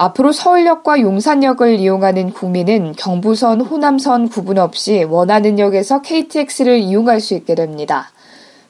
앞으로 서울역과 용산역을 이용하는 국민은 경부선, 호남선 구분 없이 원하는 역에서 KTX를 이용할 수 있게 됩니다.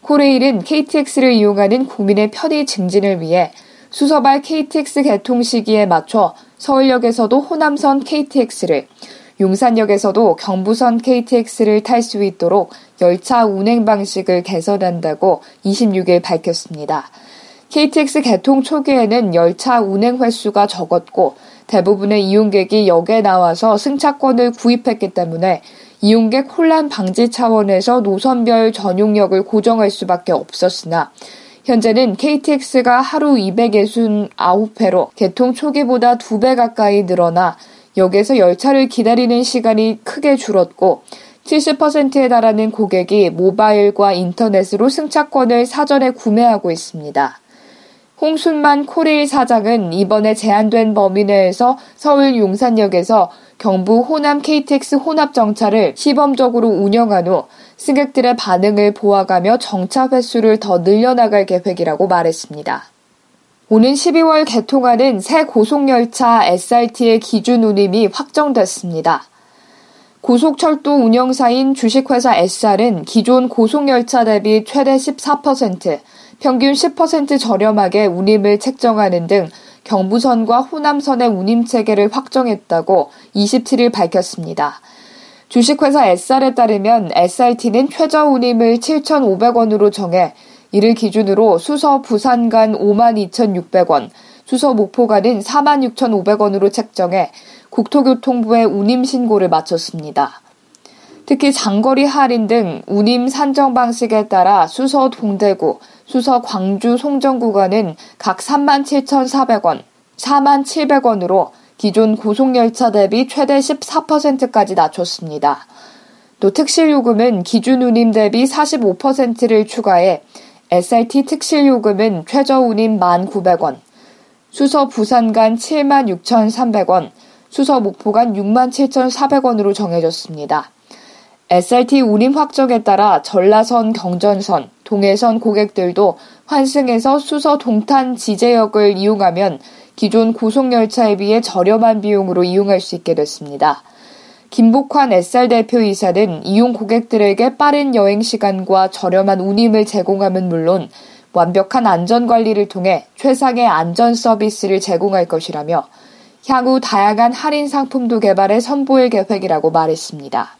코레일은 KTX를 이용하는 국민의 편의 증진을 위해 수서발 KTX 개통 시기에 맞춰 서울역에서도 호남선 KTX를, 용산역에서도 경부선 KTX를 탈 수 있도록 열차 운행 방식을 개선한다고 26일 밝혔습니다. KTX 개통 초기에는 열차 운행 횟수가 적었고 대부분의 이용객이 역에 나와서 승차권을 구입했기 때문에 이용객 혼란 방지 차원에서 노선별 전용역을 고정할 수밖에 없었으나 현재는 KTX가 하루 269회로 개통 초기보다 2배 가까이 늘어나 역에서 열차를 기다리는 시간이 크게 줄었고 70%에 달하는 고객이 모바일과 인터넷으로 승차권을 사전에 구매하고 있습니다. 홍순만 코레일 사장은 이번에 제한된 범위 내에서 서울 용산역에서 경부 호남 KTX 혼합 정차를 시범적으로 운영한 후 승객들의 반응을 보아가며 정차 횟수를 더 늘려나갈 계획이라고 말했습니다. 오는 12월 개통하는 새 고속열차 SRT의 기준 운임이 확정됐습니다. 고속철도 운영사인 주식회사 SR은 기존 고속열차 대비 최대 14%, 평균 10% 저렴하게 운임을 책정하는 등 경부선과 호남선의 운임 체계를 확정했다고 27일 밝혔습니다. 주식회사 SR에 따르면 SRT는 최저 운임을 7,500원으로 정해 이를 기준으로 수서 부산 간 52,600원, 수서 목포 간은 46,500원으로 책정해 국토교통부에 운임 신고를 마쳤습니다. 특히 장거리 할인 등 운임 산정 방식에 따라 수서 동대구, 수서 광주 송정 구간은 각 37,400원, 47,700원으로 기존 고속열차 대비 최대 14%까지 낮췄습니다. 또 특실 요금은 기준 운임 대비 45%를 추가해 SRT 특실 요금은 최저 운임 1,900원, 수서 부산 간 76,300원, 수서 목포 간 67,400원으로 정해졌습니다. SRT 운임 확정에 따라 전라선 경전선, 동해선 고객들도 환승에서 수서 동탄 지제역을 이용하면 기존 고속열차에 비해 저렴한 비용으로 이용할 수 있게 됐습니다. 김복환 SR 대표이사는 이용 고객들에게 빠른 여행 시간과 저렴한 운임을 제공함은 물론 완벽한 안전 관리를 통해 최상의 안전 서비스를 제공할 것이라며 향후 다양한 할인 상품도 개발해 선보일 계획이라고 말했습니다.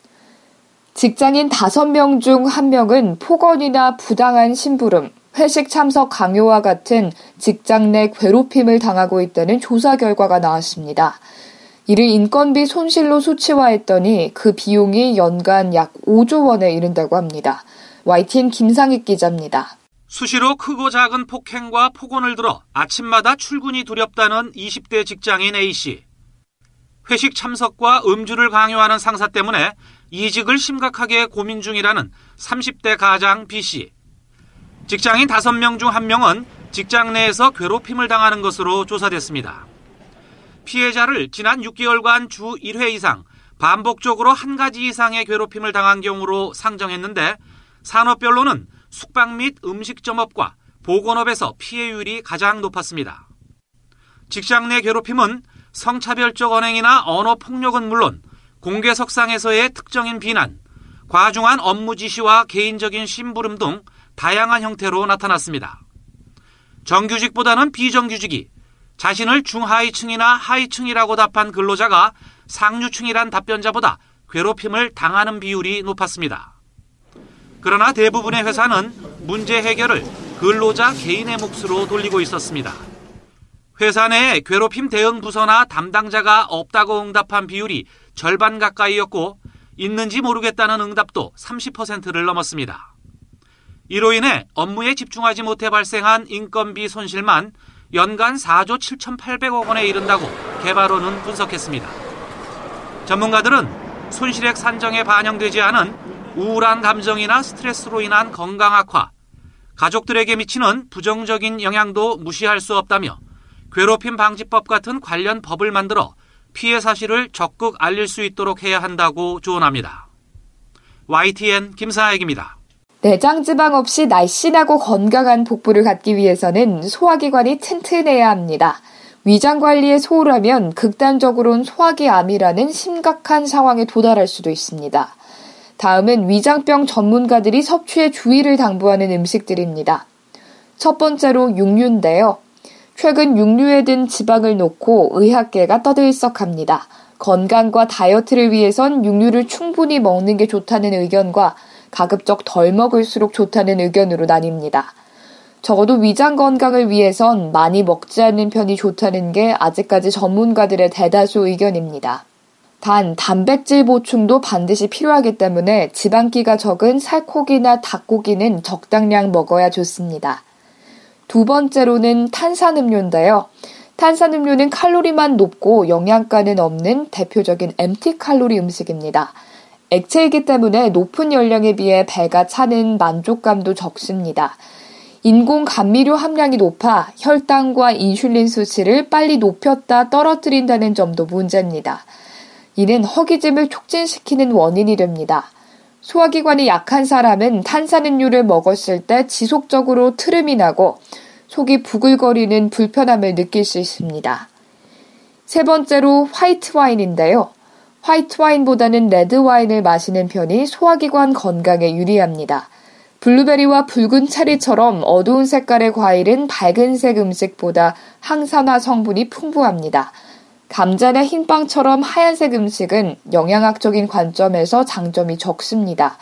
직장인 5명 중 1명은 폭언이나 부당한 심부름, 회식 참석 강요와 같은 직장 내 괴롭힘을 당하고 있다는 조사 결과가 나왔습니다. 이를 인건비 손실로 수치화했더니 그 비용이 연간 약 5조 원에 이른다고 합니다. YTN 김상익 기자입니다. 수시로 크고 작은 폭행과 폭언을 들어 아침마다 출근이 두렵다는 20대 직장인 A씨. 회식 참석과 음주를 강요하는 상사 때문에 이직을 심각하게 고민 중이라는 30대 가장 B씨. 직장인 5명 중 1명은 직장 내에서 괴롭힘을 당하는 것으로 조사됐습니다. 피해자를 지난 6개월간 주 1회 이상 반복적으로 한 가지 이상의 괴롭힘을 당한 경우로 상정했는데 산업별로는 숙박 및 음식점업과 보건업에서 피해율이 가장 높았습니다. 직장 내 괴롭힘은 성차별적 언행이나 언어 폭력은 물론 공개 석상에서의 특정인 비난, 과중한 업무 지시와 개인적인 심부름 등 다양한 형태로 나타났습니다. 정규직보다는 비정규직이 자신을 중하위층이나 하위층이라고 답한 근로자가 상류층이란 답변자보다 괴롭힘을 당하는 비율이 높았습니다. 그러나 대부분의 회사는 문제 해결을 근로자 개인의 몫으로 돌리고 있었습니다. 회사 내에 괴롭힘 대응 부서나 담당자가 없다고 응답한 비율이 절반 가까이였고 있는지 모르겠다는 응답도 30%를 넘었습니다. 이로 인해 업무에 집중하지 못해 발생한 인건비 손실만 연간 4조 7,800억 원에 이른다고 개발원은 분석했습니다. 전문가들은 손실액 산정에 반영되지 않은 우울한 감정이나 스트레스로 인한 건강 악화, 가족들에게 미치는 부정적인 영향도 무시할 수 없다며 괴롭힘 방지법 같은 관련 법을 만들어 피해 사실을 적극 알릴 수 있도록 해야 한다고 조언합니다. YTN 김사익입니다. 내장 지방 없이 날씬하고 건강한 복부를 갖기 위해서는 소화기관이 튼튼해야 합니다. 위장 관리에 소홀하면 극단적으로는 소화기 암이라는 심각한 상황에 도달할 수도 있습니다. 다음은 위장병 전문가들이 섭취에 주의를 당부하는 음식들입니다. 첫 번째로 육류인데요. 최근 육류에 든 지방을 놓고 의학계가 떠들썩합니다. 건강과 다이어트를 위해선 육류를 충분히 먹는 게 좋다는 의견과 가급적 덜 먹을수록 좋다는 의견으로 나뉩니다. 적어도 위장 건강을 위해선 많이 먹지 않는 편이 좋다는 게 아직까지 전문가들의 대다수 의견입니다. 단, 단백질 보충도 반드시 필요하기 때문에 지방기가 적은 살코기나 닭고기는 적당량 먹어야 좋습니다. 두 번째로는 탄산음료인데요. 탄산음료는 칼로리만 높고 영양가는 없는 대표적인 MT 칼로리 음식입니다. 액체이기 때문에 높은 열량에 비해 배가 차는 만족감도 적습니다. 인공 감미료 함량이 높아 혈당과 인슐린 수치를 빨리 높였다 떨어뜨린다는 점도 문제입니다. 이는 허기짐을 촉진시키는 원인이 됩니다. 소화기관이 약한 사람은 탄산음료를 먹었을 때 지속적으로 트름이 나고 속이 부글거리는 불편함을 느낄 수 있습니다. 세 번째로 화이트 와인인데요. 화이트 와인보다는 레드 와인을 마시는 편이 소화기관 건강에 유리합니다. 블루베리와 붉은 체리처럼 어두운 색깔의 과일은 밝은 색 음식보다 항산화 성분이 풍부합니다. 감자나 흰빵처럼 하얀색 음식은 영양학적인 관점에서 장점이 적습니다.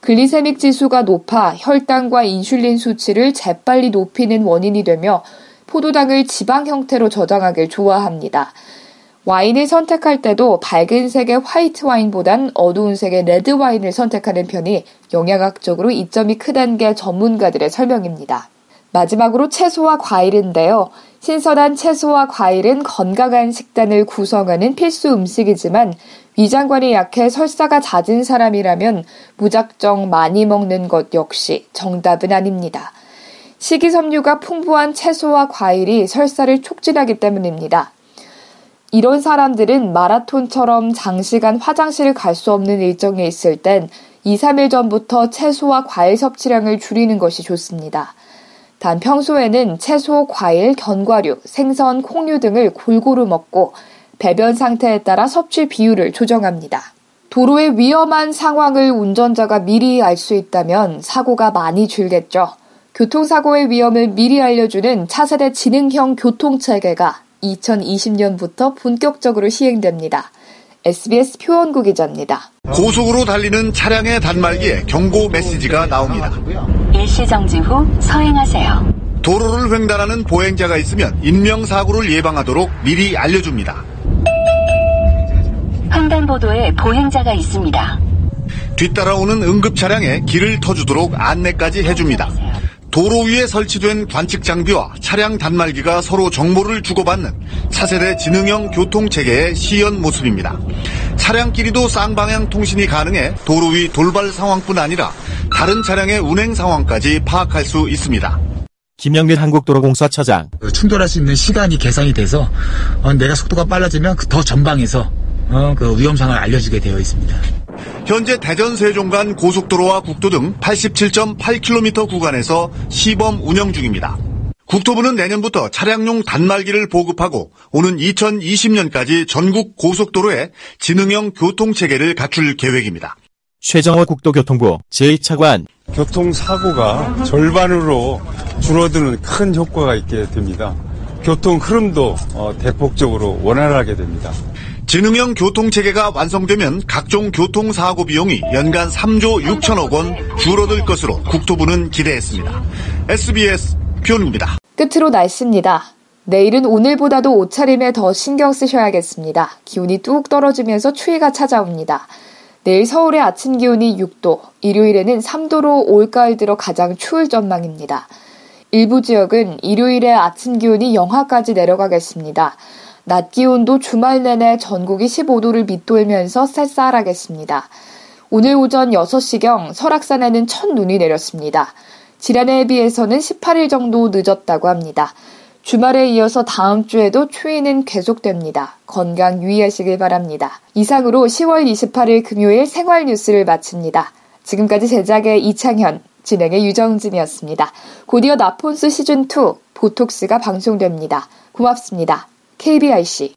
glycemic 지수가 높아 혈당과 인슐린 수치를 재빨리 높이는 원인이 되며 포도당을 지방 형태로 저장하길 좋아합니다. 와인을 선택할 때도 밝은 색의 화이트 와인보단 어두운 색의 레드 와인을 선택하는 편이 영양학적으로 이점이 크다는 게 전문가들의 설명입니다. 마지막으로 채소와 과일인데요. 신선한 채소와 과일은 건강한 식단을 구성하는 필수 음식이지만 위장관이 약해 설사가 잦은 사람이라면 무작정 많이 먹는 것 역시 정답은 아닙니다. 식이섬유가 풍부한 채소와 과일이 설사를 촉진하기 때문입니다. 이런 사람들은 마라톤처럼 장시간 화장실을 갈 수 없는 일정에 있을 땐 2, 3일 전부터 채소와 과일 섭취량을 줄이는 것이 좋습니다. 단 평소에는 채소, 과일, 견과류, 생선, 콩류 등을 골고루 먹고 배변 상태에 따라 섭취 비율을 조정합니다. 도로의 위험한 상황을 운전자가 미리 알 수 있다면 사고가 많이 줄겠죠. 교통사고의 위험을 미리 알려주는 차세대 지능형 교통체계가 2020년부터 본격적으로 시행됩니다. SBS 표원구 기자입니다. 고속으로 달리는 차량의 단말기에 경고 메시지가 나옵니다. 일시정지 후 서행하세요. 도로를 횡단하는 보행자가 있으면 인명사고를 예방하도록 미리 알려줍니다. 횡단보도에 보행자가 있습니다. 뒤따라오는 응급 차량에 길을 터주도록 안내까지 해줍니다. 도로 위에 설치된 관측 장비와 차량 단말기가 서로 정보를 주고받는 차세대 지능형 교통체계의 시연 모습입니다. 차량끼리도 쌍방향 통신이 가능해 도로 위 돌발 상황뿐 아니라 다른 차량의 운행 상황까지 파악할 수 있습니다. 김영길 한국도로공사 차장. 그 충돌할 수 있는 시간이 계산이 돼서 어, 내가 속도가 빨라지면 더 전방에서 어, 그 위험상을 알려주게 되어 있습니다. 현재 대전 세종 간 고속도로와 국도 등 87.8km 구간에서 시범 운영 중입니다. 국토부는 내년부터 차량용 단말기를 보급하고 오는 2020년까지 전국 고속도로에 지능형 교통체계를 갖출 계획입니다. 최정호 국도교통부 제2차관 교통사고가 절반으로 줄어드는 큰 효과가 있게 됩니다. 교통 흐름도 어, 대폭적으로 원활하게 됩니다. 지능형 교통체계가 완성되면 각종 교통사고 비용이 연간 3조 6천억 원 줄어들 것으로 국토부는 기대했습니다. SBS 표현입니다. 끝으로 날씨입니다. 내일은 오늘보다도 옷차림에 더 신경 쓰셔야겠습니다. 기온이 뚝 떨어지면서 추위가 찾아옵니다. 내일 서울의 아침 기온이 6도, 일요일에는 3도로 올가을 들어 가장 추울 전망입니다. 일부 지역은 일요일에 아침 기온이 영하까지 내려가겠습니다. 낮 기온도 주말 내내 전국이 15도를 밑돌면서 쌀쌀하겠습니다. 오늘 오전 6시경 설악산에는 첫 눈이 내렸습니다. 지난해에 비해서는 18일 정도 늦었다고 합니다. 주말에 이어서 다음 주에도 추위는 계속됩니다. 건강 유의하시길 바랍니다. 이상으로 10월 28일 금요일 생활 뉴스를 마칩니다. 지금까지 제작의 이창현, 진행의 유정진이었습니다. 곧이어 나폰스 시즌2 보톡스가 방송됩니다. 고맙습니다. KBIC